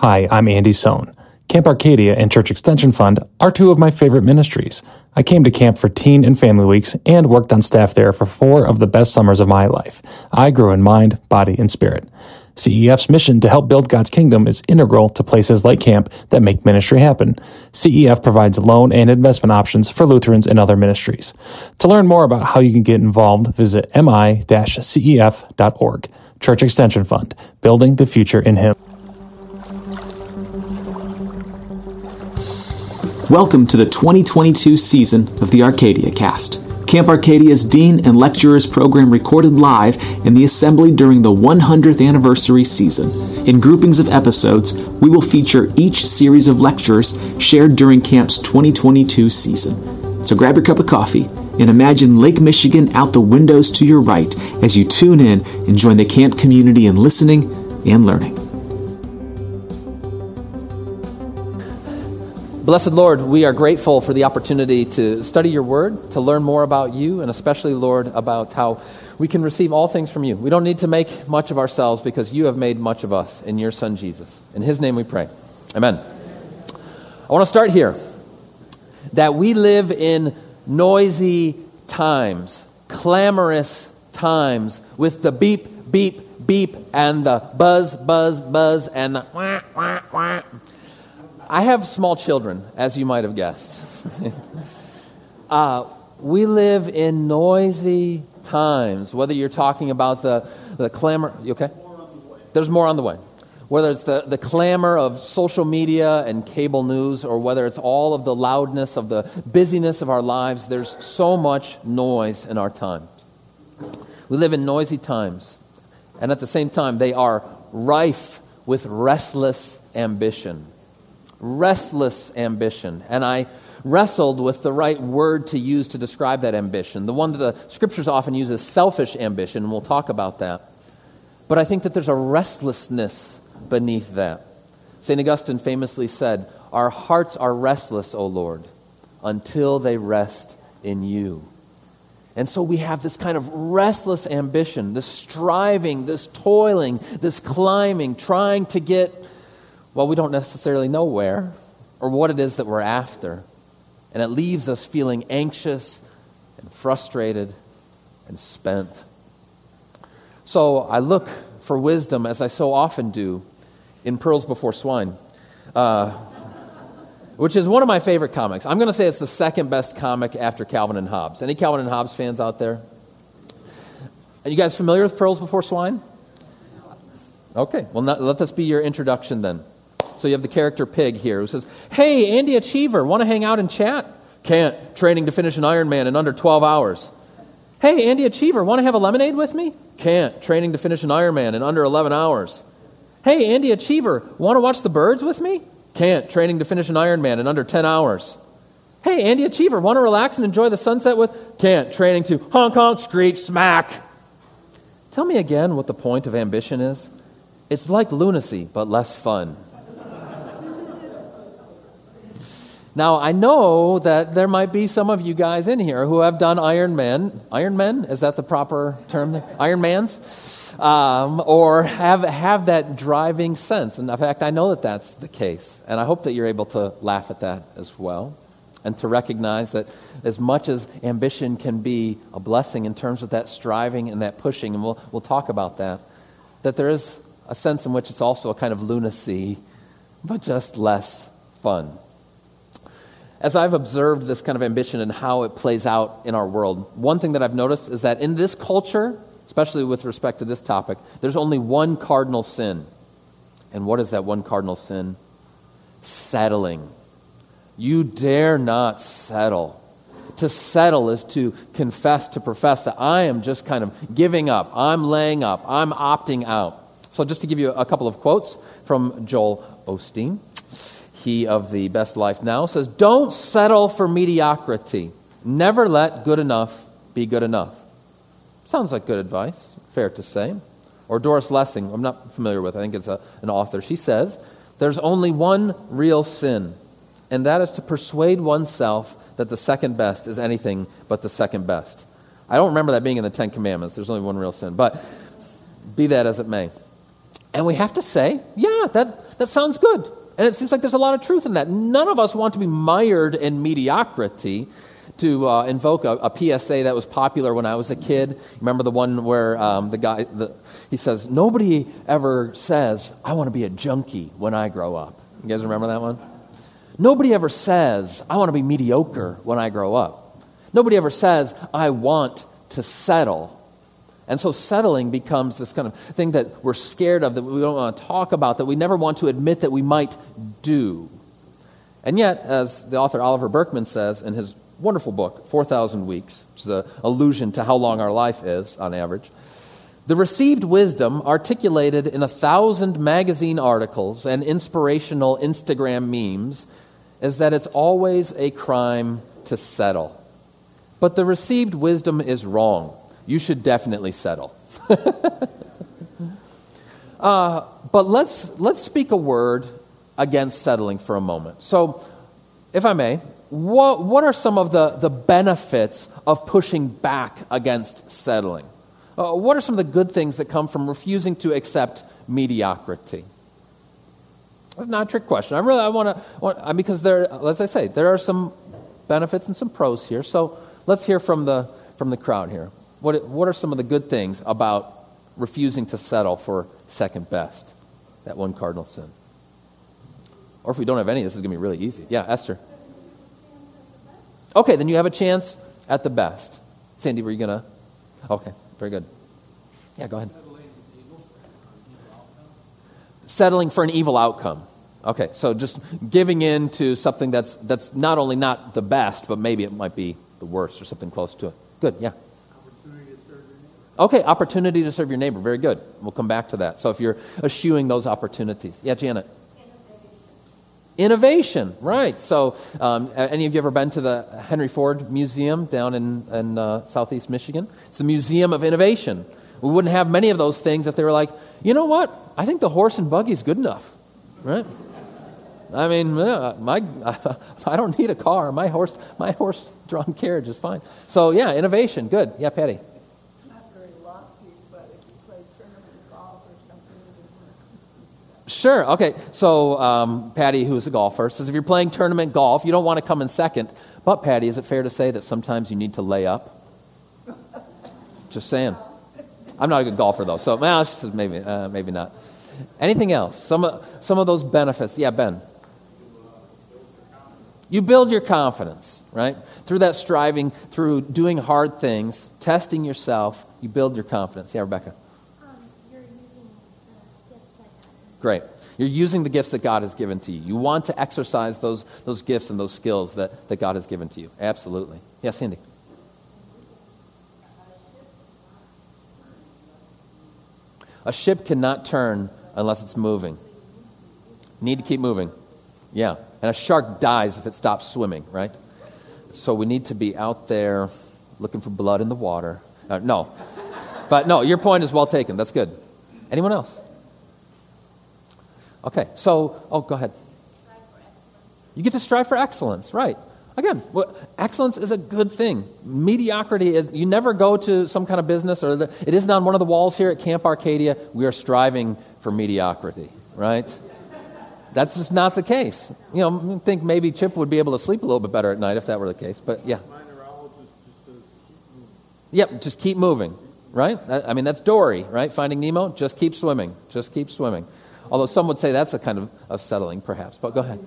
Hi, I'm Andy Sohn. Camp Arcadia and Church Extension Fund are two of my favorite ministries. I came to camp for teen and family weeks and worked on staff there for four of the best summers of my life. I grew in mind, body, and spirit. CEF's mission to help build God's kingdom is integral to places like camp that make ministry happen. CEF provides loan and investment options for Lutherans and other ministries. To learn more about how you can get involved, visit mi-cef.org. Church Extension Fund, building the future in Him. Welcome to the 2022 season of the Arcadia Cast. Camp Arcadia's Dean and Lecturers program recorded live in the assembly during the 100th anniversary season. In groupings of episodes, we will feature each series of lectures shared during camp's 2022 season. So grab your cup of coffee and imagine Lake Michigan out the windows to your right as you tune in and join the camp community in listening and learning. Blessed Lord, we are grateful for the opportunity to study your word, to learn more about you, and especially, Lord, about how we can receive all things from you. We don't need to make much of ourselves because you have made much of us in your Son Jesus. In his name we pray. Amen. I want to start here that we live in noisy times, clamorous times, with the beep, beep, beep, and the buzz, buzz, buzz, and the wah, wah, wah. I have small children, as you might have guessed. uh, we live in noisy times, whether you're talking about the, the clamor. You okay? There's more on the way. Whether it's the, the clamor of social media and cable news, or whether it's all of the loudness of the busyness of our lives, there's so much noise in our times. We live in noisy times, and at the same time, they are rife with restless ambition restless ambition. And I wrestled with the right word to use to describe that ambition. The one that the scriptures often use is selfish ambition, and we'll talk about that. But I think that there's a restlessness beneath that. St. Augustine famously said, Our hearts are restless, O Lord, until they rest in you. And so we have this kind of restless ambition, this striving, this toiling, this climbing, trying to get well, we don't necessarily know where or what it is that we're after. And it leaves us feeling anxious and frustrated and spent. So I look for wisdom, as I so often do, in Pearls Before Swine, uh, which is one of my favorite comics. I'm going to say it's the second best comic after Calvin and Hobbes. Any Calvin and Hobbes fans out there? Are you guys familiar with Pearls Before Swine? Okay, well, not, let this be your introduction then. So you have the character Pig here who says, Hey, Andy Achiever, want to hang out and chat? Can't. Training to finish an Ironman in under 12 hours. Hey, Andy Achiever, want to have a lemonade with me? Can't. Training to finish an Ironman in under 11 hours. Hey, Andy Achiever, want to watch the birds with me? Can't. Training to finish an Ironman in under 10 hours. Hey, Andy Achiever, want to relax and enjoy the sunset with? Can't. Training to honk, honk, screech, smack. Tell me again what the point of ambition is. It's like lunacy, but less fun. Now, I know that there might be some of you guys in here who have done Ironman. Ironman? Is that the proper term? Ironmans? Um, or have, have that driving sense. And in fact, I know that that's the case. And I hope that you're able to laugh at that as well. And to recognize that as much as ambition can be a blessing in terms of that striving and that pushing, and we'll, we'll talk about that, that there is a sense in which it's also a kind of lunacy, but just less fun. As I've observed this kind of ambition and how it plays out in our world, one thing that I've noticed is that in this culture, especially with respect to this topic, there's only one cardinal sin. And what is that one cardinal sin? Settling. You dare not settle. To settle is to confess, to profess that I am just kind of giving up, I'm laying up, I'm opting out. So, just to give you a couple of quotes from Joel Osteen he of the Best Life Now, says, Don't settle for mediocrity. Never let good enough be good enough. Sounds like good advice, fair to say. Or Doris Lessing, I'm not familiar with, I think it's a, an author. She says, There's only one real sin, and that is to persuade oneself that the second best is anything but the second best. I don't remember that being in the Ten Commandments. There's only one real sin. But be that as it may. And we have to say, yeah, that, that sounds good. And it seems like there's a lot of truth in that. None of us want to be mired in mediocrity. To uh, invoke a, a, PSA that was popular when I was a kid. Remember the one where um, the guy, the, he says, Nobody ever says, I want to be a junkie when I grow up. You guys remember that one? Nobody ever says, I want to be mediocre when I grow up. Nobody ever says, I want to settle. And so settling becomes this kind of thing that we're scared of, that we don't want to talk about, that we never want to admit that we might do. And yet, as the author Oliver Burkeman says in his wonderful book, 4,000 Weeks, which is an allusion to how long our life is on average, the received wisdom articulated in a thousand magazine articles and inspirational Instagram memes is that it's always a crime to settle. But the received wisdom is wrong you should definitely settle. uh, but let's, let's speak a word against settling for a moment. So, if I may, what, what are some of the, the benefits of pushing back against settling? Uh, what are some of the good things that come from refusing to accept mediocrity? That's not a trick question. I really I want to because there, as I say, there are some benefits and some pros here. So let's hear from the from the crowd here. What, what are some of the good things about refusing to settle for second best? That one cardinal sin. Or if we don't have any, this is going to be really easy. Yeah, Esther. Okay, then you have a chance at the best. Sandy, were you going to? Okay, very good. Yeah, go ahead. Settling for an evil outcome. Okay, so just giving in to something that's, that's not only not the best, but maybe it might be the worst or something close to it. Good, yeah. Okay, opportunity to serve your neighbor. Very good. We'll come back to that. So if you're eschewing those opportunities. Yeah, Janet. Innovation, right. So, um, any of you ever been to the Henry Ford Museum down in, in uh, southeast Michigan? It's the Museum of Innovation. We wouldn't have many of those things if they were like, you know what? I think the horse and buggy is good enough, right? I mean, my, I don't need a car. My horse, my horse-drawn carriage is fine. So, yeah, innovation, good. Yeah, Patty. Sure. Okay. So, um, Patty, who's a golfer, says if you're playing tournament golf, you don't want to come in second. But, Patty, is it fair to say that sometimes you need to lay up? Just saying. I'm not a good golfer, though. So, well, maybe, uh, maybe not. Anything else? Some some of those benefits. Yeah, Ben. You build your confidence, right? Through that striving, through doing hard things, testing yourself, you build your confidence. Yeah, Rebecca. Great. You're using the gifts that God has given to you. You want to exercise those, those gifts and those skills that, that God has given to you. Absolutely. Yes, Cindy. A ship cannot turn unless it's moving. Need to keep moving. Yeah. And a shark dies if it stops swimming, right? So we need to be out there looking for blood in the water. Uh, no. But no, your point is well taken. That's good. Anyone else? Okay, so, oh, go ahead. You get to strive for excellence, right. Again, well, excellence is a good thing. Mediocrity is, you never go to some kind of business, or the, it isn't on one of the walls here at Camp Arcadia. We are striving for mediocrity, right? That's just not the case. You know, I think maybe Chip would be able to sleep a little bit better at night if that were the case, but yeah. Yep, just keep moving, right? I mean, that's Dory, right? Finding Nemo, just keep swimming, just keep swimming. Although some would say that's a kind of, of settling, perhaps. But go ahead.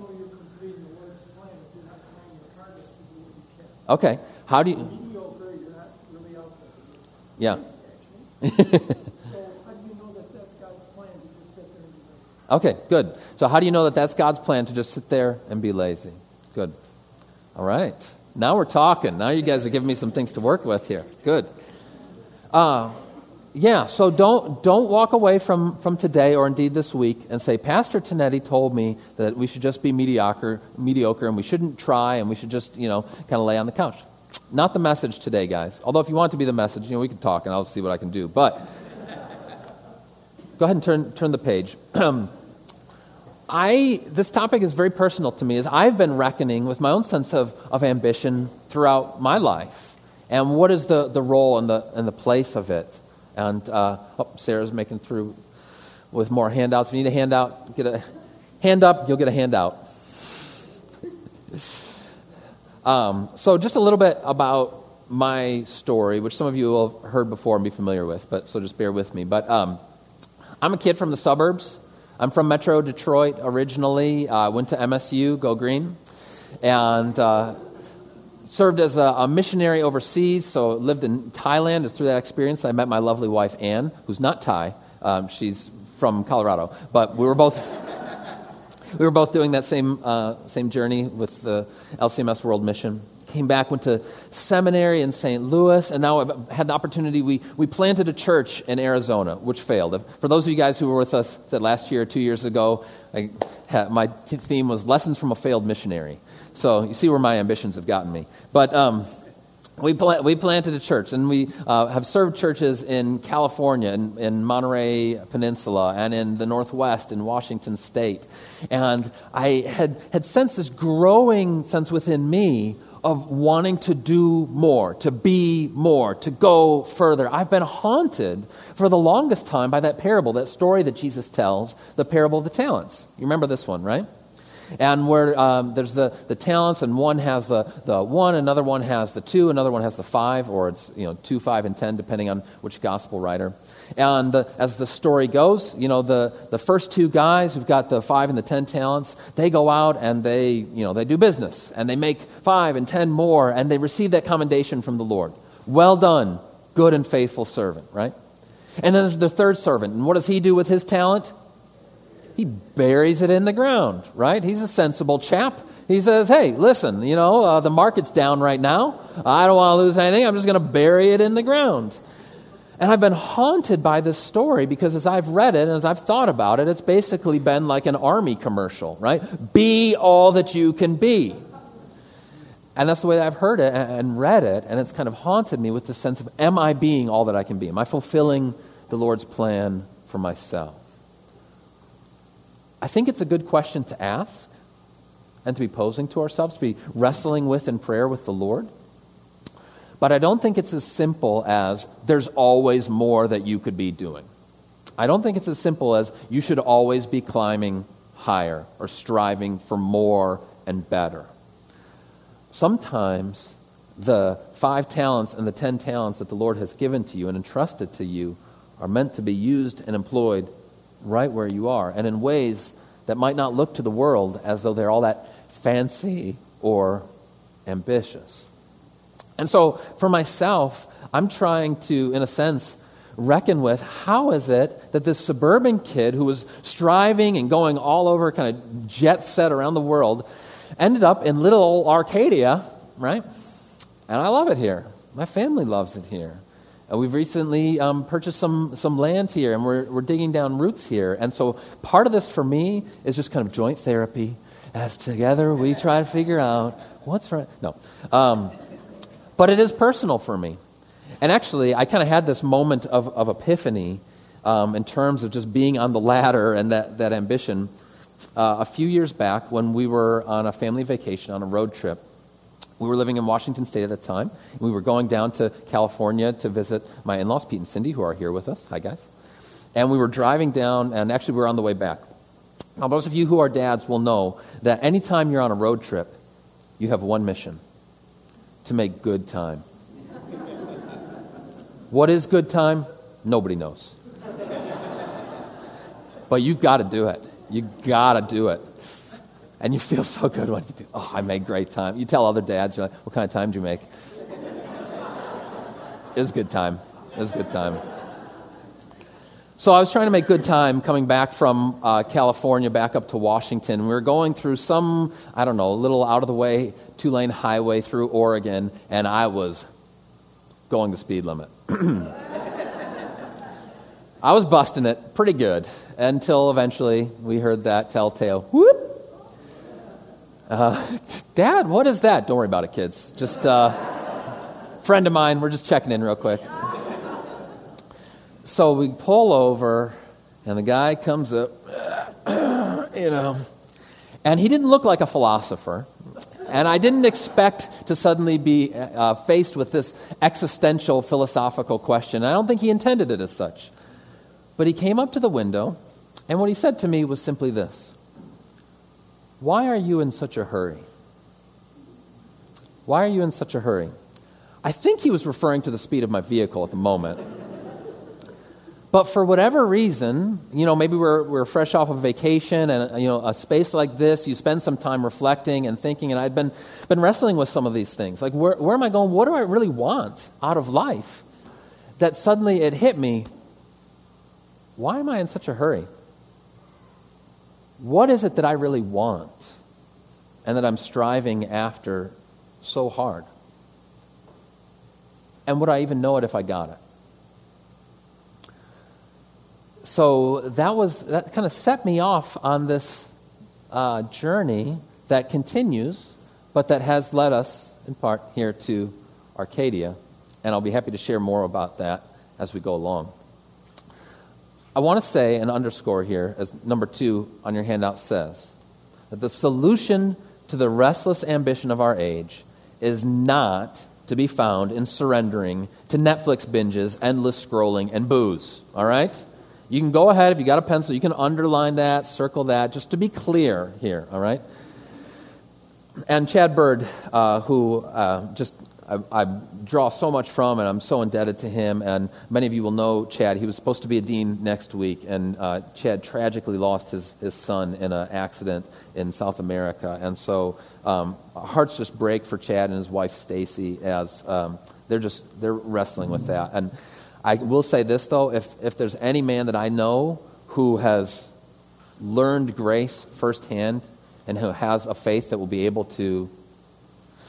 Okay. How do you. Yeah. okay, good. So, how do you know that that's God's plan to just sit there and be lazy? Good. All right. Now we're talking. Now you guys are giving me some things to work with here. Good. Uh, yeah, so don't, don't walk away from, from today or indeed this week and say, Pastor Tinetti told me that we should just be mediocre, mediocre and we shouldn't try and we should just, you know, kind of lay on the couch. Not the message today, guys. Although if you want to be the message, you know, we can talk and I'll see what I can do. But go ahead and turn, turn the page. I, this topic is very personal to me as I've been reckoning with my own sense of, of ambition throughout my life. And what is the, the role and the, and the place of it? And uh, oh, Sarah's making through with more handouts. If you need a handout, get a hand up, you'll get a handout. um, so, just a little bit about my story, which some of you will have heard before and be familiar with, but so just bear with me. But um, I'm a kid from the suburbs. I'm from Metro Detroit originally. I uh, went to MSU, Go Green, and uh, served as a, a, missionary overseas. So lived in Thailand. It's through that experience I met my lovely wife Anne, who's not Thai. Um, she's from Colorado, but we were both we were both doing that same uh, same journey with the LCMS World Mission. Came back, went to seminary in St. Louis, and now I've had the opportunity. We, we planted a church in Arizona, which failed. For those of you guys who were with us said last year or two years ago, I my theme was lessons from a failed missionary. So you see where my ambitions have gotten me. But um, we, we planted a church, and we uh, have served churches in California, in, in Monterey Peninsula, and in the Northwest, in Washington State. And I had, had sensed this growing sense within me of wanting to do more, to be more, to go further. I've been haunted for the longest time by that parable, that story that Jesus tells, the parable of the talents. You remember this one, right? And where um, there's the, the talents, and one has the, the one, another one has the two, another one has the five, or it's you know two, five, and ten, depending on which gospel writer. And the, as the story goes, you know the, the first two guys who've got the five and the ten talents, they go out and they you know they do business, and they make five and ten more, and they receive that commendation from the Lord. Well done, good and faithful servant, right? And then there's the third servant, and what does he do with his talent? He buries it in the ground, right? He's a sensible chap. He says, hey, listen, you know, uh, the market's down right now. I don't want to lose anything. I'm just going to bury it in the ground. And I've been haunted by this story because as I've read it and as I've thought about it, it's basically been like an army commercial, right? Be all that you can be. And that's the way that I've heard it and read it, and it's kind of haunted me with the sense of, am I being all that I can be? Am I fulfilling the Lord's plan for myself? I think it's a good question to ask and to be posing to ourselves, to be wrestling with in prayer with the Lord. But I don't think it's as simple as there's always more that you could be doing. I don't think it's as simple as you should always be climbing higher or striving for more and better. Sometimes the five talents and the ten talents that the Lord has given to you and entrusted to you are meant to be used and employed right where you are, and in ways that might not look to the world as though they're all that fancy or ambitious. And so, for myself, I'm trying to, in a sense, reckon with how is it that this suburban kid who was striving and going all over, kind of jet set around the world, ended up in little old Arcadia, right? And I love it here. My family loves it here. Uh, we've recently um, purchased some, some land here, and we're, we're digging down roots here. And so part of this for me is just kind of joint therapy as together we try to figure out what's right. No. Um, but it is personal for me. And actually, I kind of had this moment of, of epiphany um, in terms of just being on the ladder and that, that ambition uh, a few years back when we were on a family vacation on a road trip we were living in Washington State at the time. We were going down to California to visit my in laws, Pete and Cindy, who are here with us. Hi, guys. And we were driving down, and actually, we were on the way back. Now, those of you who are dads will know that anytime you're on a road trip, you have one mission to make good time. what is good time? Nobody knows. but you've got to do it. You've got to do it. And you feel so good when you do. Oh, I made great time. You tell other dads, you're like, what kind of time did you make? it was good time. It was good time. So I was trying to make good time coming back from uh, California back up to Washington. We were going through some, I don't know, a little out of the way two lane highway through Oregon, and I was going the speed limit. I was busting it pretty good until eventually we heard that telltale whoop uh, Dad, what is that? Don't worry about it, kids. Just uh, friend of mine. We're just checking in real quick. So we pull over, and the guy comes up, you know, and he didn't look like a philosopher. And I didn't expect to suddenly be uh, faced with this existential philosophical question. I don't think he intended it as such. But he came up to the window And what he said to me was simply this Why are you in such a hurry? Why are you in such a hurry? I think he was referring to the speed of my vehicle at the moment. But for whatever reason, you know, maybe we're, we're fresh off of vacation and, you know, a space like this, you spend some time reflecting and thinking, and I'd been, been wrestling with some of these things. Like, where, where am I going? What do I really want out of life? That suddenly it hit me why am I in such a hurry? What is it that I really want and that I'm striving after so hard? And would I even know it if I got it? So that was that kind of set me off on this uh, journey that continues, but that has led us in part here to Arcadia, and I'll be happy to share more about that as we go along. I want to say and underscore here, as number two on your handout says, that the solution to the restless ambition of our age is not to be found in surrendering to Netflix binges, endless scrolling, and booze. All right? You can go ahead, if you got a pencil, you can underline that, circle that, just to be clear here. All right? And Chad Bird, uh, who uh, just I, I, draw so much from, and I'm so indebted to him. And many of you will know Chad. He was supposed to be a dean next week, and uh, Chad tragically lost his, his son in an accident in South America. And so um, hearts just break for Chad and his wife Stacy as um, they're just they're wrestling with that. And I will say this though: if if there's any man that I know who has learned grace firsthand and who has a faith that will be able to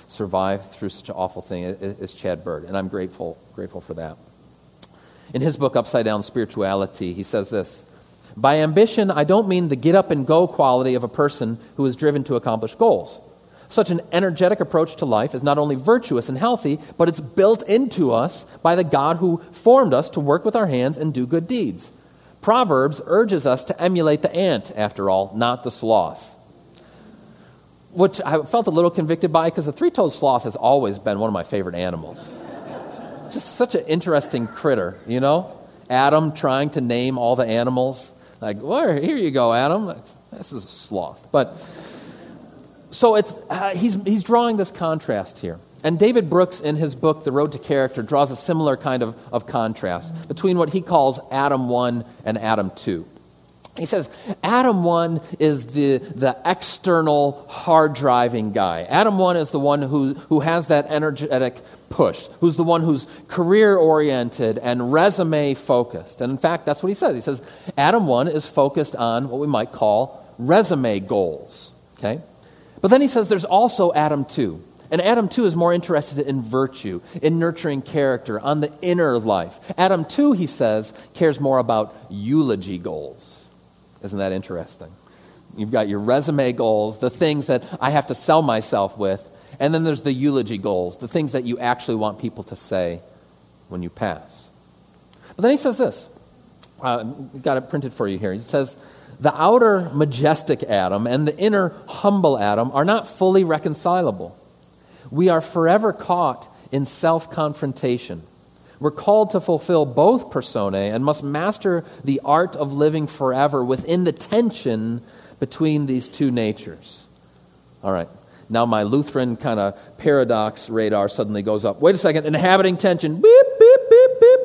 survive through such an awful thing is Chad Bird, and I'm grateful, grateful for that. In his book, Upside Down Spirituality, he says this By ambition, I don't mean the get up and go quality of a person who is driven to accomplish goals. Such an energetic approach to life is not only virtuous and healthy, but it's built into us by the God who formed us to work with our hands and do good deeds. Proverbs urges us to emulate the ant, after all, not the sloth which I felt a little convicted by because the three toed sloth has always been one of my favorite animals. Just such an interesting critter, you know? Adam trying to name all the animals. Like, where? Here you go, Adam. This is a sloth. But so it's, uh, he's, he's drawing this contrast here. And David Brooks, in his book, The Road to Character, draws a similar kind of, of contrast between what he calls Adam 1 and Adam 2. He says Adam 1 is the, the external hard driving guy. Adam 1 is the one who, who has that energetic push, who's the one who's career oriented and resume focused. And in fact, that's what he says. He says Adam 1 is focused on what we might call resume goals. Okay? But then he says there's also Adam 2. And Adam 2 is more interested in virtue, in nurturing character, on the inner life. Adam 2, he says, cares more about eulogy goals. Isn't that interesting? You've got your resume goals, the things that I have to sell myself with, and then there's the eulogy goals, the things that you actually want people to say when you pass. But then he says this. Uh, got it printed for you here. He says, The outer majestic Adam and the inner humble Adam are not fully reconcilable. We are forever caught in self confrontation we're called to fulfill both personae and must master the art of living forever within the tension between these two natures. All right. Now my Lutheran kind of paradox radar suddenly goes up. Wait a second, inhabiting tension. Beep, beep, beep, beep.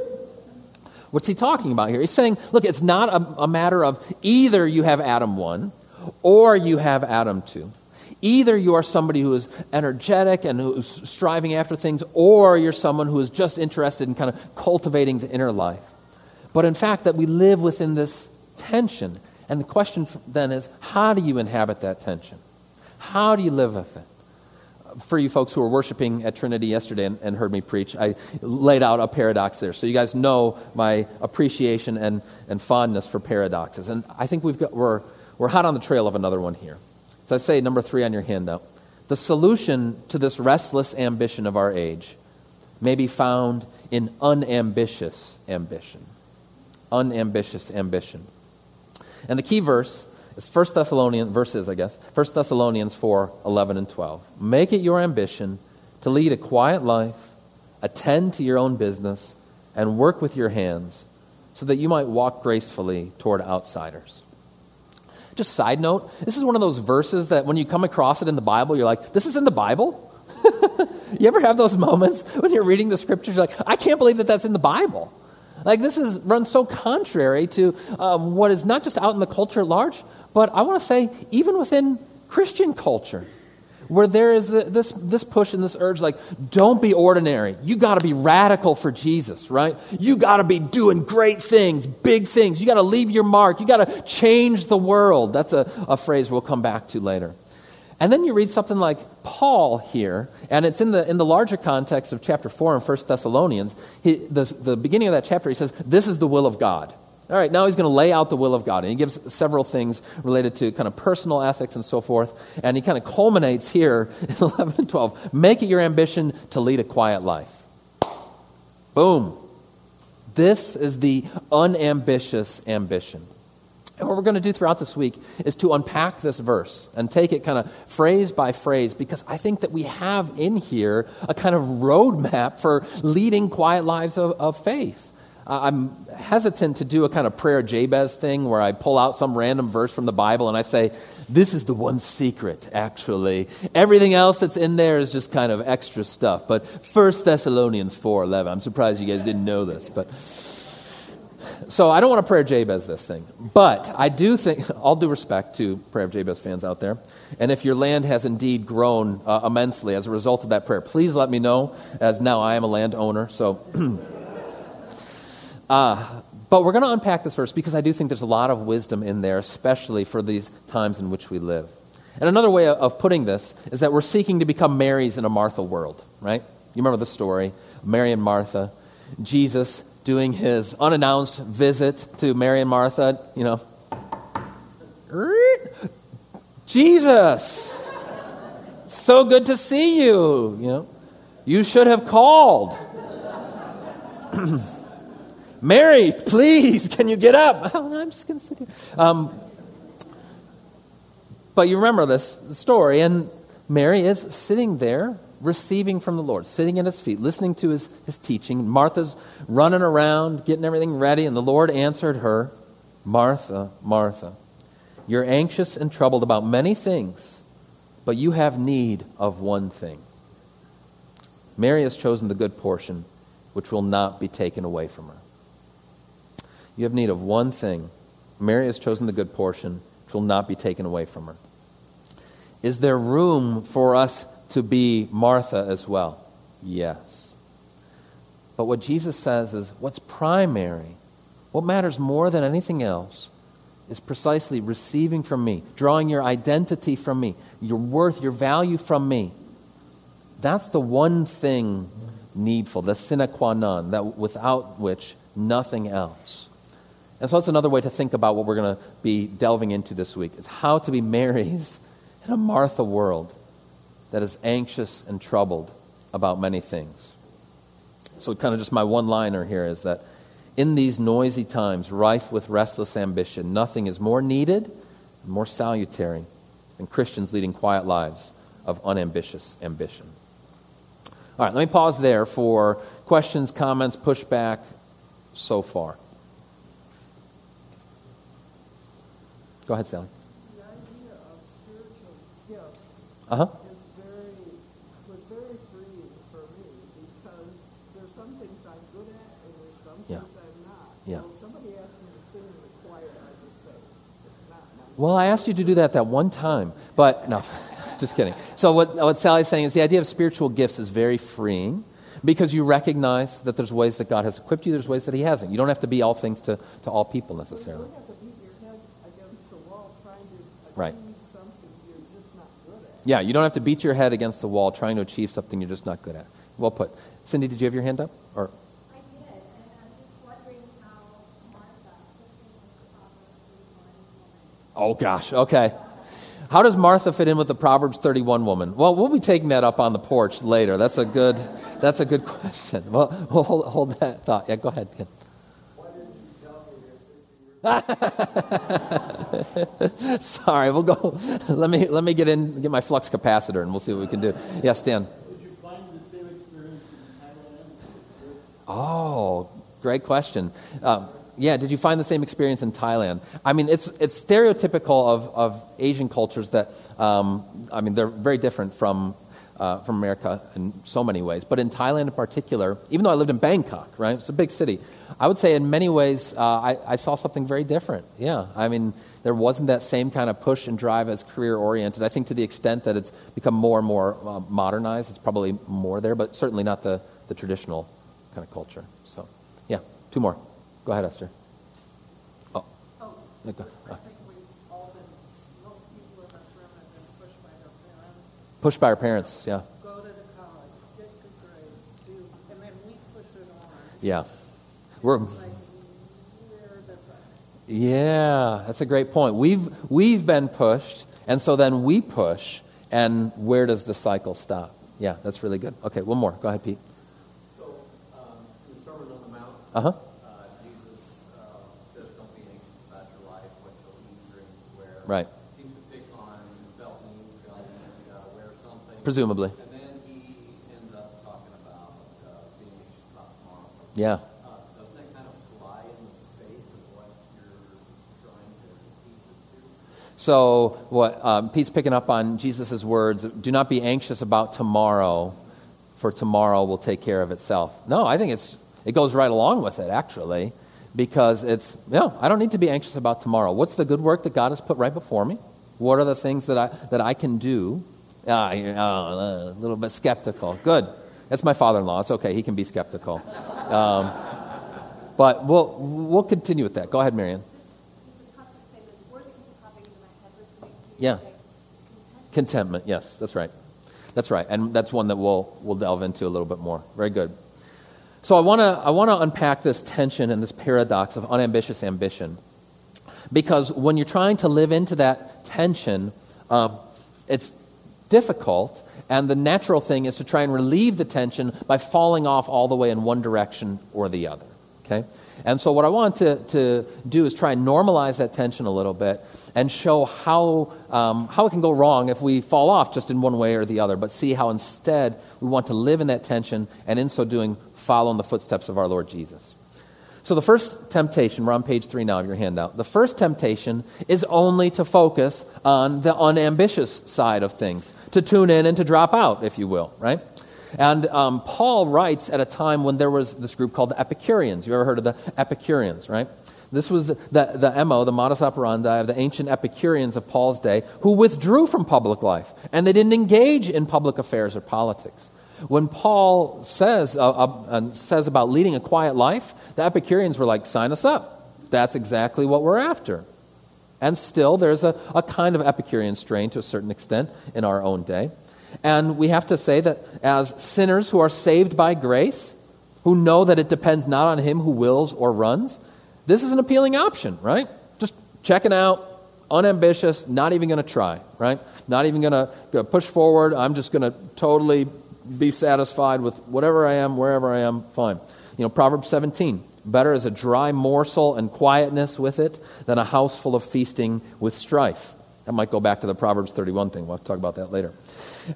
What's he talking about here? He's saying, look, it's not a, a matter of either you have Adam 1 or you have Adam 2. Either you are somebody who is energetic and who's striving after things, or you're someone who is just interested in kind of cultivating the inner life. But in fact, that we live within this tension. And the question then is how do you inhabit that tension? How do you live with it? For you folks who were worshiping at Trinity yesterday and, and, heard me preach, I laid out a paradox there. So you guys know my appreciation and, and fondness for paradoxes. And I think we've got, we're, we're hot on the trail of another one here. So I say number three on your hand, though. The solution to this restless ambition of our age may be found in unambitious ambition. Unambitious ambition. And the key verse is 1 Thessalonians, verses, I guess, 1 Thessalonians 4 11 and 12. Make it your ambition to lead a quiet life, attend to your own business, and work with your hands so that you might walk gracefully toward outsiders. Just side note, this is one of those verses that when you come across it in the Bible, you're like, this is in the Bible? you ever have those moments when you're reading the scriptures, you're like, I can't believe that that's in the Bible? Like, this is runs so contrary to um, what is not just out in the culture at large, but I want to say, even within Christian culture where there is this, this push and this urge like don't be ordinary. You got to be radical for jesus right? You got to be doing great things big things. You got to leave your mark. You got to change the world. That's a, a phrase we'll come back to later. And then you read something like paul here and it's in the, in the larger context of chapter 4 in 1 thessalonians. He, the, the beginning of that chapter he says this is the will of god all right, now he's going to lay out the will of God. And he gives several things related to kind of personal ethics and so forth. And he kind of culminates here in 11 and 12. Make it your ambition to lead a quiet life. Boom. This is the unambitious ambition. And what we're going to do throughout this week is to unpack this verse and take it kind of phrase by phrase because I think that we have in here a kind of roadmap for leading quiet lives of, of faith. I'm hesitant to do a kind of prayer Jabez thing where I pull out some random verse from the Bible and I say, this is the one secret, actually. Everything else that's in there is just kind of extra stuff. But 1 Thessalonians 4.11, I'm surprised you guys didn't know this. But So I don't want to prayer Jabez this thing. But I do think, all due respect to prayer of Jabez fans out there, and if your land has indeed grown uh, immensely as a result of that prayer, please let me know, as now I am a landowner. So... Uh, but we're going to unpack this verse because I do think there's a lot of wisdom in there, especially for these times in which we live. And another way of putting this is that we're seeking to become Marys in a Martha world, right? You remember the story Mary and Martha. Jesus doing his unannounced visit to Mary and Martha, you know. Jesus! So good to see you, you know. You should have called. Mary, please, can you get up? Oh, no, I'm just going to sit here. Um, but you remember this story, and Mary is sitting there receiving from the Lord, sitting at his feet, listening to his, his teaching. Martha's running around, getting everything ready, and the Lord answered her Martha, Martha, you're anxious and troubled about many things, but you have need of one thing. Mary has chosen the good portion, which will not be taken away from her. You have need of one thing. Mary has chosen the good portion, which will not be taken away from her. Is there room for us to be Martha as well? Yes. But what Jesus says is what's primary, what matters more than anything else, is precisely receiving from me, drawing your identity from me, your worth, your value from me. That's the one thing needful, the sine qua non, that without which nothing else. And so that's another way to think about what we're going to be delving into this week. Is how to be Marys in a Martha world that is anxious and troubled about many things. So, kind of just my one liner here is that in these noisy times, rife with restless ambition, nothing is more needed and more salutary than Christians leading quiet lives of unambitious ambition. All right, let me pause there for questions, comments, pushback so far. Go ahead, Sally. The idea of spiritual gifts Uh huh. is very was very freeing for me because there's some things I'm good at and there's some Yeah. things I'm not. Yeah. So somebody asks me to sing in the choir, I just say it's not my Well, I asked you to do that that one time, but no, just kidding. So what, what Sally's saying is the idea of spiritual gifts is very freeing because you recognize that there's ways that God has equipped you, there's ways that He hasn't. You don't have to be all things to, to all people necessarily. don't have to beat your head against the wall trying to achieve Right. something you're just not good at. Yeah, you don't have to beat your head against the wall trying to achieve something you're just not good at. Well put. Cindy, did you have your hand up? Or I did, and I'm just wondering how Martha fits in with the Proverbs 31 woman. Oh, gosh. Okay. How does Martha fit in with the Proverbs 31 woman? Well, we'll be taking that up on the porch later. That's a good, that's a good question. Well, we'll hold, hold that thought. Yeah, go ahead. Sorry, we'll go. Let me let me get in, get my flux capacitor, and we'll see what we can do. Yes, Dan. Did you find the same experience in Thailand? Oh, great question. Um, Yeah, did you find the same experience in Thailand? I mean, it's, it's stereotypical of, of Asian cultures that, um, I mean, they're very different from, uh, from America in so many ways. But in Thailand in particular, even though I lived in Bangkok, right? It's a big city. I would say in many ways, uh, I, I saw something very different. Yeah, I mean, there wasn't that same kind of push and drive as career oriented. I think to the extent that it's become more and more uh, modernized, it's probably more there, but certainly not the, the traditional kind of culture. So, yeah, two more. Go ahead, Esther. Oh. Oh, Yeah, go- I uh, think we've all been, most people in this room have been pushed by their parents. Pushed by our parents, yeah. Go to the college, get good grades, do, and then we push it on. Yeah. We're, Like, where does that? yeah, that's a great point. We've, we've been pushed, and so then we push, and where does the cycle stop? Yeah, that's really good. Okay, one more. Go ahead, Pete. So, um, the Sermon on the Mount, Uh huh. uh, Jesus uh, says, "Don't be anxious about your life, what you'll eat, drink, wear." Right. Seems to pick on belt needs, belt needs, you gotta wear something. Presumably. And then he ends up talking about uh, being anxious about Yeah. Uh, doesn't that kind of fly in the face of what you're trying to teach us to? So, what um, Pete's picking up on Jesus' words do not be anxious about tomorrow, for tomorrow will take care of itself. No, I think it's, it goes right along with it, actually, because it's, no, I don't need to be anxious about tomorrow. What's the good work that God has put right before me? What are the things that I, that I can do? Ah, you're, oh, a little bit skeptical. Good. That's my father in law. It's okay. He can be skeptical. Um, but we'll, we'll continue with that. Go ahead, Marion. You. Yeah. Contentment, yes, that's right. That's right. And that's one that we'll, we'll delve into a little bit more. Very good. So I want to I wanna unpack this tension and this paradox of unambitious ambition. Because when you're trying to live into that tension, um, it's difficult, and the natural thing is to try and relieve the tension by falling off all the way in one direction or the other. Okay? And so, what I want to, to do is try and normalize that tension a little bit and show how, um, how it can go wrong if we fall off just in one way or the other, but see how instead we want to live in that tension and in so doing follow in the footsteps of our Lord Jesus. So, the first temptation, we're on page three now of your handout. The first temptation is only to focus on the unambitious side of things, to tune in and to drop out, if you will, right? And um, Paul writes at a time when there was this group called the Epicureans. You ever heard of the Epicureans, right? This was the, the, the MO, the modus operandi of the ancient Epicureans of Paul's day, who withdrew from public life, and they didn't engage in public affairs or politics. When Paul says, uh, uh, says about leading a quiet life, the Epicureans were like, sign us up. That's exactly what we're after. And still, there's a, a kind of Epicurean strain to a certain extent in our own day. And we have to say that as sinners who are saved by grace, who know that it depends not on him who wills or runs, this is an appealing option, right? Just checking out, unambitious, not even going to try, right? Not even going to push forward. I'm just going to totally be satisfied with whatever I am, wherever I am, fine. You know, Proverbs 17 better is a dry morsel and quietness with it than a house full of feasting with strife. That might go back to the Proverbs 31 thing. We'll talk about that later.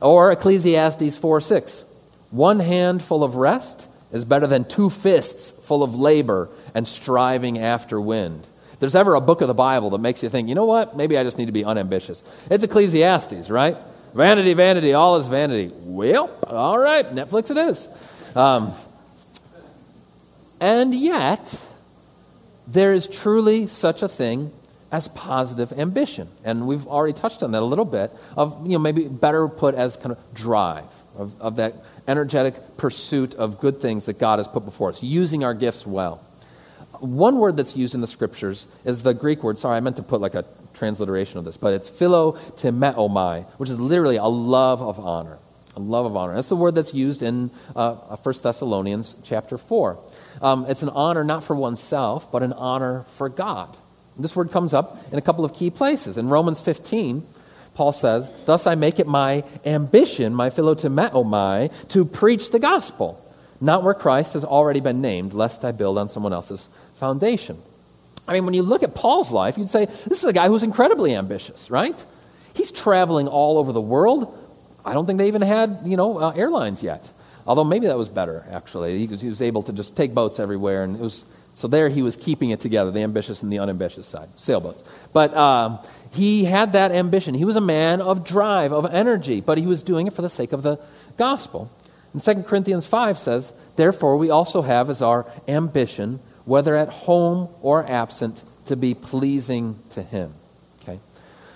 Or Ecclesiastes 4 6. One hand full of rest is better than two fists full of labor and striving after wind. There's ever a book of the Bible that makes you think, you know what, maybe I just need to be unambitious, it's Ecclesiastes, right? Vanity, vanity, all is vanity. Well, all right, Netflix it is. Um, and yet, there is truly such a thing as positive ambition. And we've already touched on that a little bit, of, you know, maybe better put as kind of drive, of, of that energetic pursuit of good things that God has put before us, using our gifts well. One word that's used in the scriptures is the Greek word, sorry, I meant to put like a transliteration of this, but it's philotimeomai, which is literally a love of honor. A love of honor. That's the word that's used in uh, 1 Thessalonians chapter 4. Um, it's an honor not for oneself, but an honor for God. This word comes up in a couple of key places. In Romans 15, Paul says, Thus I make it my ambition, my philotimeomai, to preach the gospel, not where Christ has already been named, lest I build on someone else's foundation. I mean, when you look at Paul's life, you'd say, this is a guy who's incredibly ambitious, right? He's traveling all over the world. I don't think they even had, you know, uh, airlines yet. Although maybe that was better, actually. He was, he was able to just take boats everywhere, and it was So there he was keeping it together, the ambitious and the unambitious side, sailboats. But um, he had that ambition. He was a man of drive, of energy, but he was doing it for the sake of the gospel. And 2 Corinthians 5 says, Therefore, we also have as our ambition, whether at home or absent, to be pleasing to him. Okay?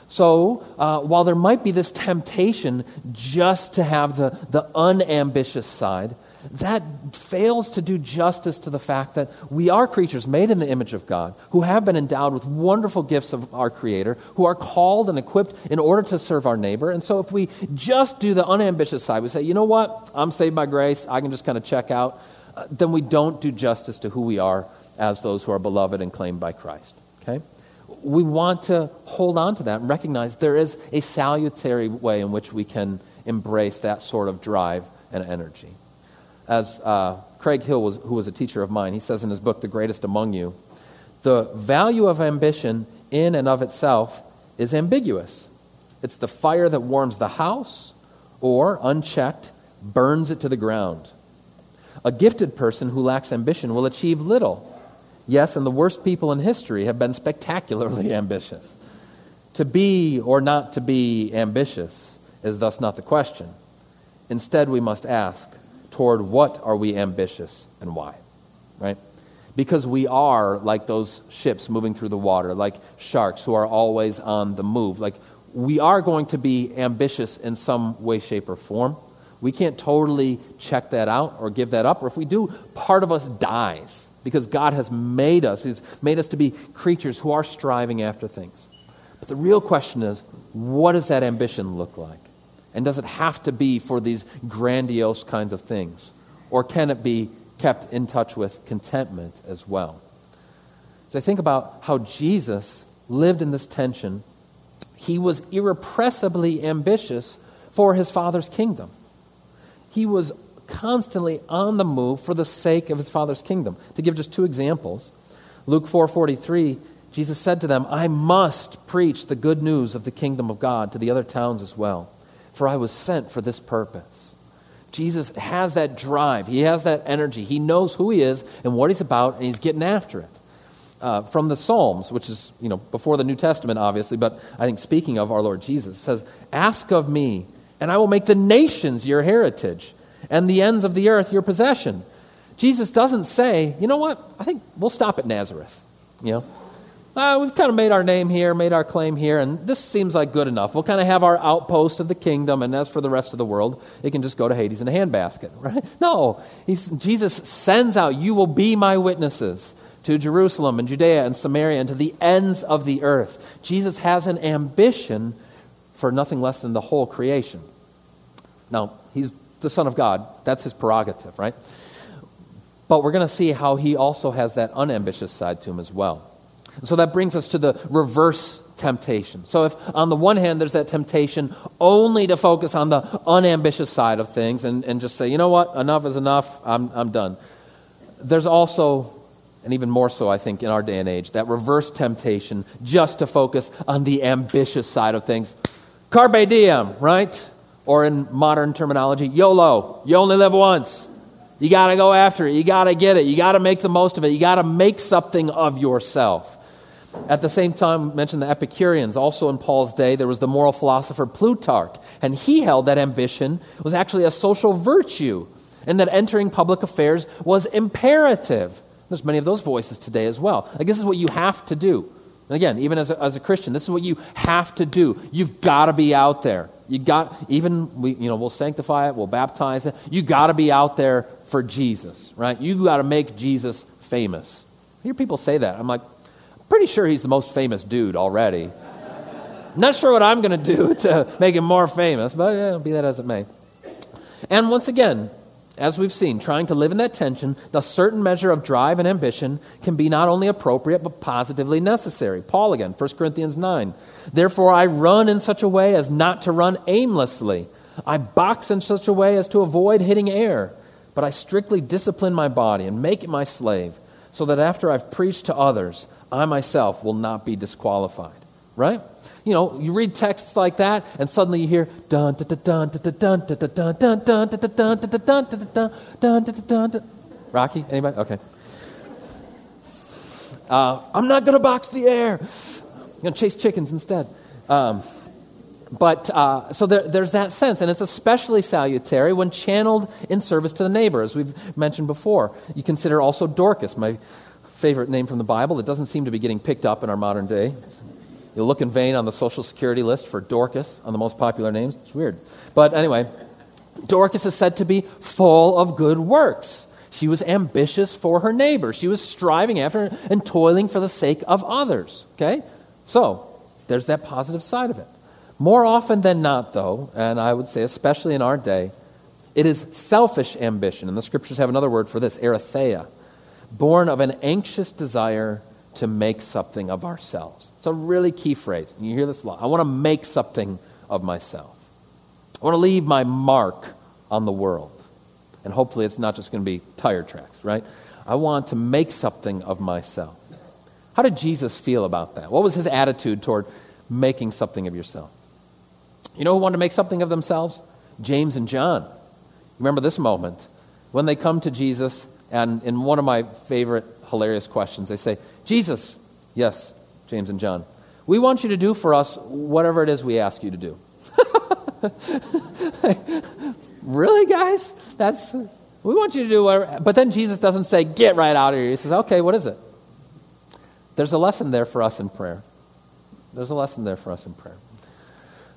So, uh, while there might be this temptation just to have the, the unambitious side, that fails to do justice to the fact that we are creatures made in the image of God, who have been endowed with wonderful gifts of our Creator, who are called and equipped in order to serve our neighbor. And so, if we just do the unambitious side, we say, you know what, I'm saved by grace, I can just kind of check out, uh, then we don't do justice to who we are as those who are beloved and claimed by Christ. Okay? We want to hold on to that and recognize there is a salutary way in which we can embrace that sort of drive and energy as uh, Craig Hill, was, who was a teacher of mine, he says in his book, The Greatest Among You, the value of ambition in and of itself is ambiguous. It's the fire that warms the house or, unchecked, burns it to the ground. A gifted person who lacks ambition will achieve little. Yes, and the worst people in history have been spectacularly ambitious. To be or not to be ambitious is thus not the question. Instead, we must ask toward what are we ambitious and why, right? Because we are like those ships moving through the water, like sharks who are always on the move. Like we are going to be ambitious in some way, shape, or form. We can't totally check that out or give that up. Or if we do, part of us dies because God has made us. He's made us to be creatures who are striving after things. But the real question is what does that ambition look like? And does it have to be for these grandiose kinds of things? Or can it be kept in touch with contentment as well? As I think about how Jesus lived in this tension, he was irrepressibly ambitious for his Father's kingdom. He was constantly on the move for the sake of his Father's kingdom. To give just two examples, Luke 4:43, Jesus said to them, "I must preach the good news of the kingdom of God to the other towns as well." for I was sent for this purpose. Jesus has that drive, he has that energy. He knows who he is and what he's about, and he's getting after it. Uh, from the Psalms, which is you know before the New Testament, obviously, but I think speaking of our Lord Jesus, says, "Ask of me, and I will make the nations your heritage, and the ends of the earth your possession." Jesus doesn't say, "You know what? I think we'll stop at Nazareth." You know, uh, we've kind of made our name here, made our claim here, and this seems like good enough. We'll kind of have our outpost of the kingdom, and as for the rest of the world, it can just go to Hades in a handbasket, right? No, Jesus sends out, You will be my witnesses to Jerusalem and Judea and Samaria and to the ends of the earth. Jesus has an ambition for nothing less than the whole creation. Now, he's the Son of God, that's his prerogative, right? But we're going to see how he also has that unambitious side to him as well. So that brings us to the reverse temptation. So, if on the one hand there's that temptation only to focus on the unambitious side of things and, and just say, you know what, enough is enough, I'm, I'm done. There's also, and even more so, I think, in our day and age, that reverse temptation just to focus on the ambitious side of things. Carpe diem, right? Or in modern terminology, YOLO. You only live once. You got to go after it. You got to get it. You got to make the most of it. You got to make something of yourself. At the same time, mentioned the Epicureans. Also in Paul's day, there was the moral philosopher Plutarch, and he held that ambition was actually a social virtue, and that entering public affairs was imperative. There's many of those voices today as well. Like this is what you have to do. And again, even as a, as a Christian, this is what you have to do. You've got to be out there. You got even we you know we'll sanctify it, we'll baptize it. You got to be out there for Jesus, right? You got to make Jesus famous. I hear people say that. I'm like, Pretty sure he's the most famous dude already. Not sure what I'm going to do to make him more famous, but yeah, be that as it may. And once again, as we've seen, trying to live in that tension, the certain measure of drive and ambition can be not only appropriate, but positively necessary. Paul again, 1 Corinthians 9. Therefore, I run in such a way as not to run aimlessly. I box in such a way as to avoid hitting air. But I strictly discipline my body and make it my slave, so that after I've preached to others, I myself will not be disqualified. Right? You know, you read texts like that, and suddenly you hear dun dun dun dun dun dun dun dun dun dun dun dun dun dun dun dun dun Rocky, anybody? Okay. Uh, I'm not going to box the air. I'm going to chase chickens instead. Um, but uh, so there, there's that sense, and it's especially salutary when channeled in service to the neighbor, as we've mentioned before. You consider also Dorcas, my favorite name from the Bible. It doesn't seem to be getting picked up in our modern day. You look in vain on the social security list for Dorcas on the most popular names. It's weird. But anyway, Dorcas is said to be full of good works. She was ambitious for her neighbor. She was striving after and toiling for the sake of others. Okay? So, there's that positive side of it. More often than not, though, and I would say especially in our day, it is selfish ambition. And the scriptures have another word for this, eritheia, born of an anxious desire to make something of ourselves. It's a really key phrase. You hear this a lot. I want to make something of myself. I want to leave my mark on the world. And hopefully it's not just going to be tire tracks, right? I want to make something of myself. How did Jesus feel about that? What was his attitude toward making something of yourself? You know who wanted to make something of themselves? James and John. Remember this moment when they come to Jesus, and in one of my favorite hilarious questions, they say, Jesus, yes, James and John, we want you to do for us whatever it is we ask you to do. really, guys? That's we want you to do whatever. But then Jesus doesn't say, "Get right out of here." He says, "Okay, what is it?" There's a lesson there for us in prayer. There's a lesson there for us in prayer.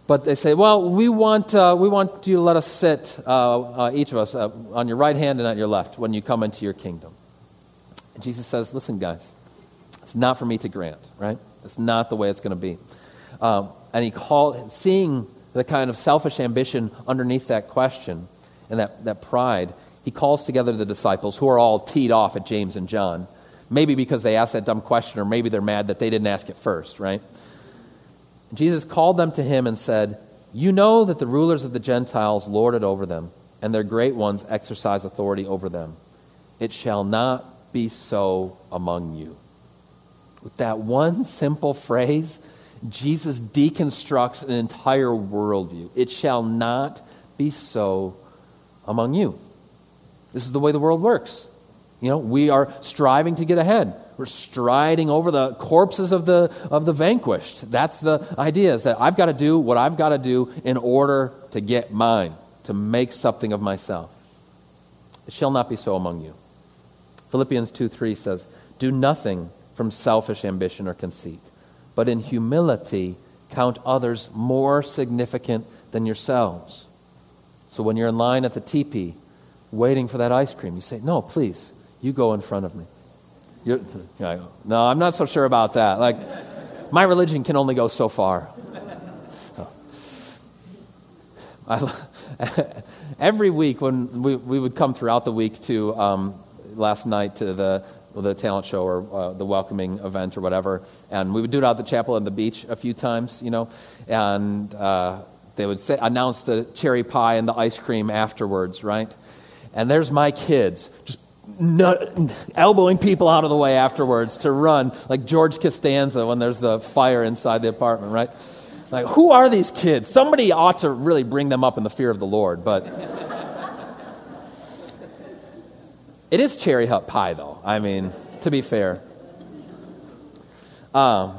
But they say, "Well, we want uh, we want you to let us sit, uh, uh, each of us, uh, on your right hand and on your left when you come into your kingdom." And Jesus says, "Listen, guys, it's not for me to grant, right? It's not the way it's going to be." Um, and he called, seeing the kind of selfish ambition underneath that question and that, that pride, he calls together the disciples who are all teed off at James and John. Maybe because they asked that dumb question, or maybe they're mad that they didn't ask it first, right? Jesus called them to him and said, You know that the rulers of the Gentiles lord it over them, and their great ones exercise authority over them. It shall not be so among you. With that one simple phrase, Jesus deconstructs an entire worldview. It shall not be so among you. This is the way the world works. You know, we are striving to get ahead. We're striding over the corpses of the, of the vanquished. That's the idea, is that I've got to do what I've got to do in order to get mine, to make something of myself. It shall not be so among you. Philippians 2 3 says, Do nothing from selfish ambition or conceit but in humility count others more significant than yourselves. So when you're in line at the teepee waiting for that ice cream, you say, No, please, you go in front of me. You're, no, I'm not so sure about that. Like, my religion can only go so far. I, every week when we, we would come throughout the week to um, last night to the the talent show or uh, the welcoming event or whatever. And we would do it out at the chapel and the beach a few times, you know. And uh, they would say, announce the cherry pie and the ice cream afterwards, right? And there's my kids just elbowing people out of the way afterwards to run, like George Costanza when there's the fire inside the apartment, right? Like, who are these kids? Somebody ought to really bring them up in the fear of the Lord, but. It is cherry hut pie, though. I mean, to be fair. Um,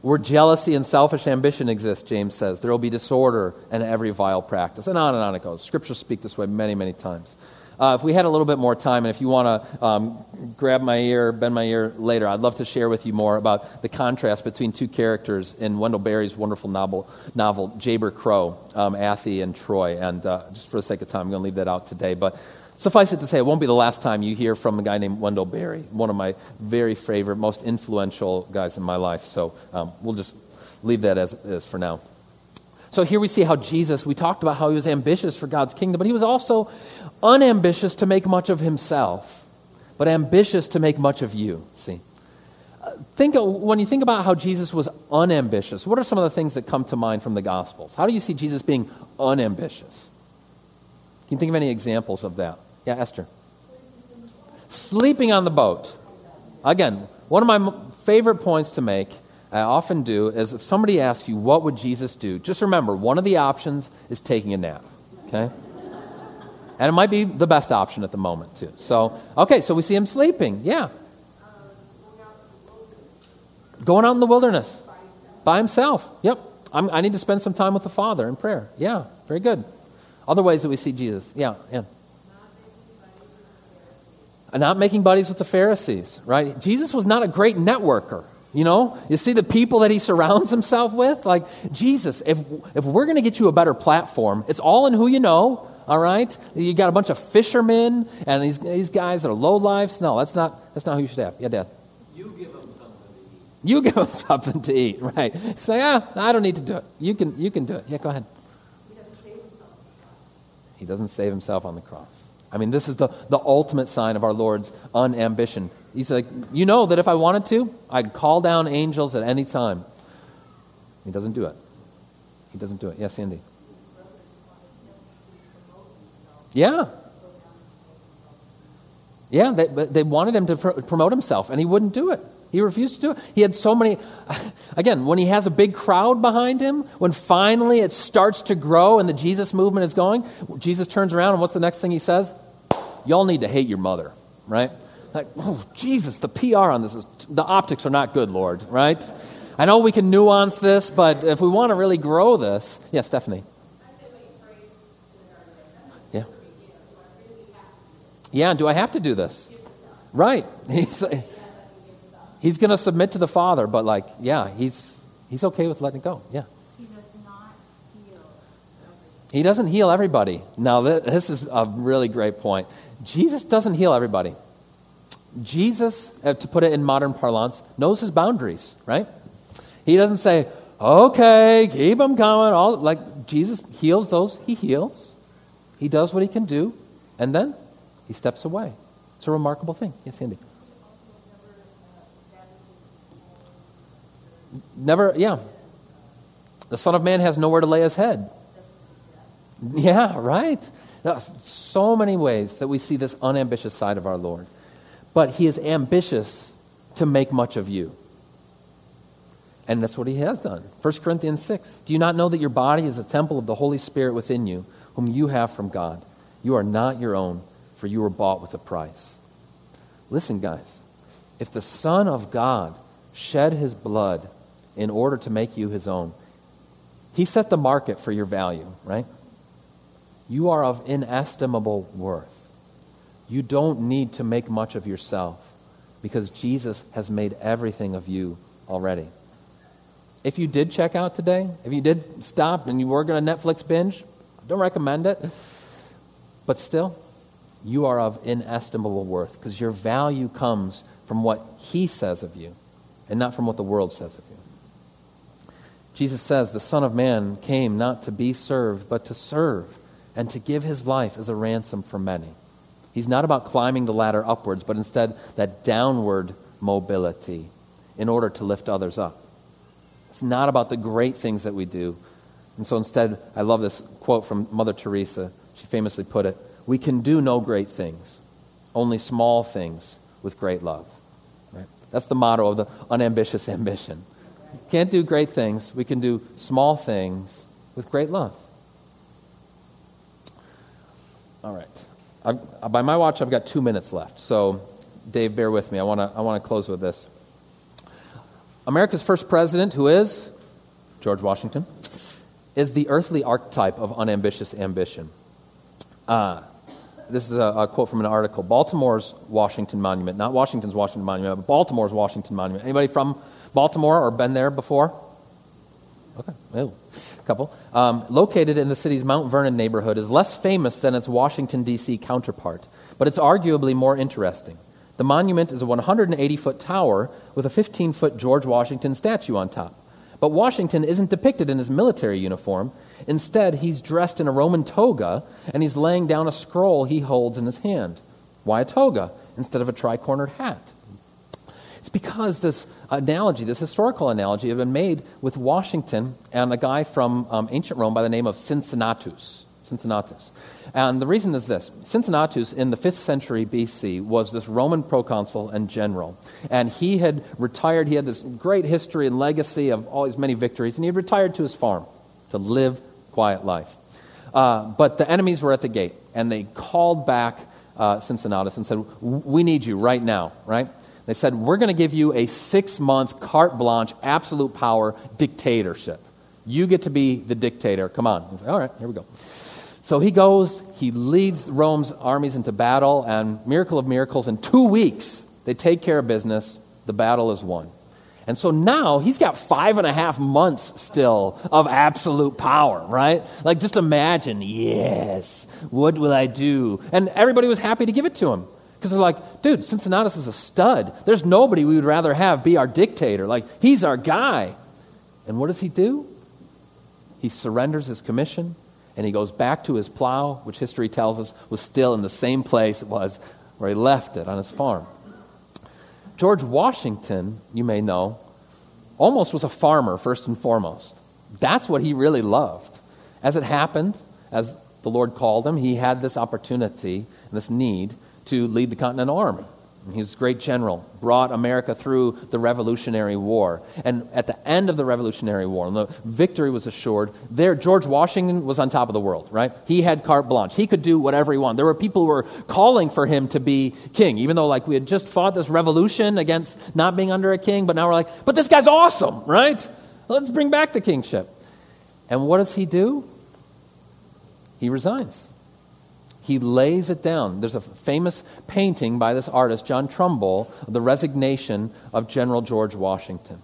where jealousy and selfish ambition exist, James says, there will be disorder and every vile practice. And on and on it goes. Scriptures speak this way many, many times. Uh, if we had a little bit more time, and if you want to um, grab my ear, bend my ear later, I'd love to share with you more about the contrast between two characters in Wendell Berry's wonderful novel, novel Jayber Crow, um, and Troy. And uh, just for the sake of time, I'm going to leave that out today. But Suffice it to say, it won't be the last time you hear from a guy named Wendell Berry, one of my very favorite, most influential guys in my life. So um, we'll just leave that as is for now. So here we see how Jesus, we talked about how he was ambitious for God's kingdom, but he was also unambitious to make much of himself, but ambitious to make much of you. See? Think when you think about how Jesus was unambitious, what are some of the things that come to mind from the Gospels? How do you see Jesus being unambitious? Can you think of any examples of that? Yeah, Esther. Sleeping on the boat. Again, one of my favorite points to make, I often do, is if somebody asks you, what would Jesus do? Just remember, one of the options is taking a nap. Okay? And it might be the best option at the moment, too. So, okay, so we see him sleeping. Yeah. Going out in the wilderness by himself. Yep. I'm, I need to spend some time with the Father in prayer. Yeah, very good. Other ways that we see Jesus. Yeah, yeah. Not making buddies with the Pharisees, right? Jesus was not a great networker. You know, you see the people that he surrounds himself with? Like, Jesus, if, if we're going to get you a better platform, it's all in who you know, all right? You got a bunch of fishermen and these, these guys that are low lives. No, that's not, that's not who you should have. Yeah, Dad. You give them something to eat. You give them something to eat, right? Say, ah, I don't need to do it. You can, you can do it. Yeah, go ahead. He doesn't save himself on the cross. I mean, this is the, the ultimate sign of our Lord's unambition. He's like, You know that if I wanted to, I'd call down angels at any time. He doesn't do it. He doesn't do it. Yes, Andy. Yeah. Yeah, they, they wanted him to pr- promote himself, and he wouldn't do it. He refused to do it. He had so many. Again, when he has a big crowd behind him, when finally it starts to grow and the Jesus movement is going, Jesus turns around, and what's the next thing he says? Y'all need to hate your mother, right? Like, oh, Jesus, the PR on this is, the optics are not good, Lord, right? I know we can nuance this, but if we want to really grow this, yeah, Stephanie. Yeah. Yeah, do I have to do this? Right. He's, he's going to submit to the Father, but like, yeah, he's, he's okay with letting go. Yeah. He doesn't heal everybody. Now, this is a really great point. Jesus doesn't heal everybody. Jesus, uh, to put it in modern parlance, knows his boundaries, right? He doesn't say, okay, keep them coming. All, like, Jesus heals those he heals. He does what he can do, and then he steps away. It's a remarkable thing. Yes, Andy. Never, yeah. The Son of Man has nowhere to lay his head. Yeah, right. So many ways that we see this unambitious side of our Lord. But he is ambitious to make much of you. And that's what he has done. 1 Corinthians 6. Do you not know that your body is a temple of the Holy Spirit within you, whom you have from God? You are not your own, for you were bought with a price. Listen, guys. If the Son of God shed his blood in order to make you his own, he set the market for your value, right? You are of inestimable worth. You don't need to make much of yourself because Jesus has made everything of you already. If you did check out today, if you did stop and you were going to Netflix binge, don't recommend it. But still, you are of inestimable worth because your value comes from what He says of you and not from what the world says of you. Jesus says, The Son of Man came not to be served, but to serve and to give His life as a ransom for many. He's not about climbing the ladder upwards, but instead that downward mobility in order to lift others up. It's not about the great things that we do. And so instead, I love this quote from Mother Teresa. She famously put it We can do no great things, only small things with great love. Right? That's the motto of the unambitious ambition. Can't do great things, we can do small things with great love. All right. I've, by my watch, I've got two minutes left. So, Dave, bear with me. I want to I wanna close with this. America's first president, who is George Washington, is the earthly archetype of unambitious ambition. Uh, this is a, a, quote from an article. Baltimore's Washington Monument, not Washington's Washington Monument, but Baltimore's Washington Monument. Anybody from Baltimore or been there before? Okay, a couple. Um, located in the city's Mount Vernon neighborhood, is less famous than its Washington, D.C. counterpart, but it's arguably more interesting. The monument is a 180 foot tower with a 15 foot George Washington statue on top. But Washington isn't depicted in his military uniform. Instead, he's dressed in a Roman toga and he's laying down a scroll he holds in his hand. Why a toga instead of a tri cornered hat? It's because this analogy, this historical analogy, had been made with Washington and a guy from um, ancient Rome by the name of Cincinnatus. Cincinnatus. And the reason is this Cincinnatus in the 5th century BC was this Roman proconsul and general. And he had retired, he had this great history and legacy of all his many victories, and he had retired to his farm to live quiet life. Uh, but the enemies were at the gate, and they called back uh, Cincinnatus and said, We need you right now, right? They said, We're going to give you a six month carte blanche, absolute power dictatorship. You get to be the dictator. Come on. He's like, All right, here we go. So he goes, he leads Rome's armies into battle, and miracle of miracles, in two weeks, they take care of business. The battle is won. And so now he's got five and a half months still of absolute power, right? Like, just imagine, yes, what will I do? And everybody was happy to give it to him. Because they're like, dude, Cincinnatus is a stud. There's nobody we would rather have be our dictator. Like, he's our guy. And what does he do? He surrenders his commission and he goes back to his plow, which history tells us was still in the same place it was where he left it on his farm. George Washington, you may know, almost was a farmer first and foremost. That's what he really loved. As it happened, as the Lord called him, he had this opportunity, this need to lead the Continental Army. He was a great general, brought America through the Revolutionary War. And at the end of the Revolutionary War, and the victory was assured, there George Washington was on top of the world, right? He had carte blanche. He could do whatever he wanted. There were people who were calling for him to be king, even though like we had just fought this revolution against not being under a king, but now we're like, but this guy's awesome, right? Let's bring back the kingship. And what does he do? He resigns. He lays it down. There's a famous painting by this artist, John Trumbull, of the resignation of General George Washington,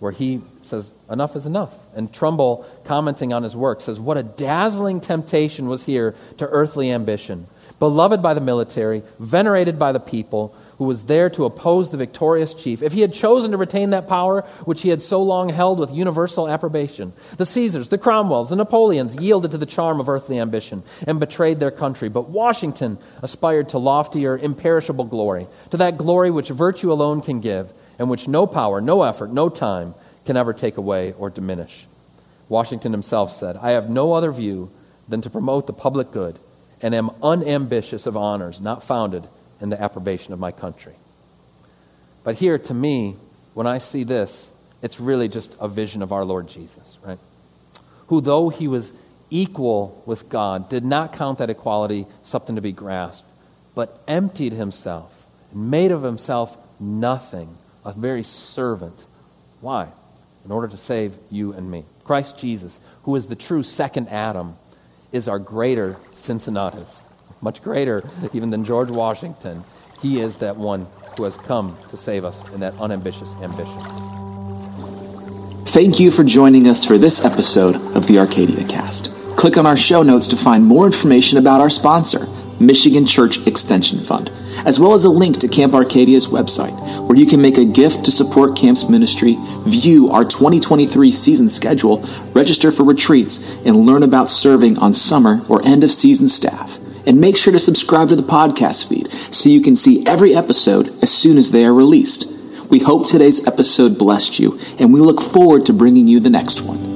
where he says, Enough is enough. And Trumbull, commenting on his work, says, What a dazzling temptation was here to earthly ambition. Beloved by the military, venerated by the people, who was there to oppose the victorious chief, if he had chosen to retain that power which he had so long held with universal approbation, the Caesars, the Cromwells, the Napoleons yielded to the charm of earthly ambition and betrayed their country. But Washington aspired to loftier, imperishable glory, to that glory which virtue alone can give, and which no power, no effort, no time can ever take away or diminish. Washington himself said, I have no other view than to promote the public good, and am unambitious of honors not founded and the approbation of my country. But here, to me, when I see this, it's really just a vision of our Lord Jesus, right? Who, though he was equal with God, did not count that equality something to be grasped, but emptied himself and made of himself nothing, a very servant. Why? In order to save you and me. Christ Jesus, who is the true second Adam, is our greater Cincinnatus much greater even than George Washington. He is that one who has come to save us in that unambitious ambition. Thank you for joining us for this episode of the Arcadia Cast. Click on our show notes to find more information about our sponsor, Michigan Church Extension Fund, as well as a link to Camp Arcadia's website, where you can make a gift to support Camp's ministry, view our 2023 season schedule, register for retreats, and learn about serving on summer or end of season staff. And make sure to subscribe to the podcast feed so you can see every episode as soon as they are released. We hope today's episode blessed you, and we look forward to bringing you the next one.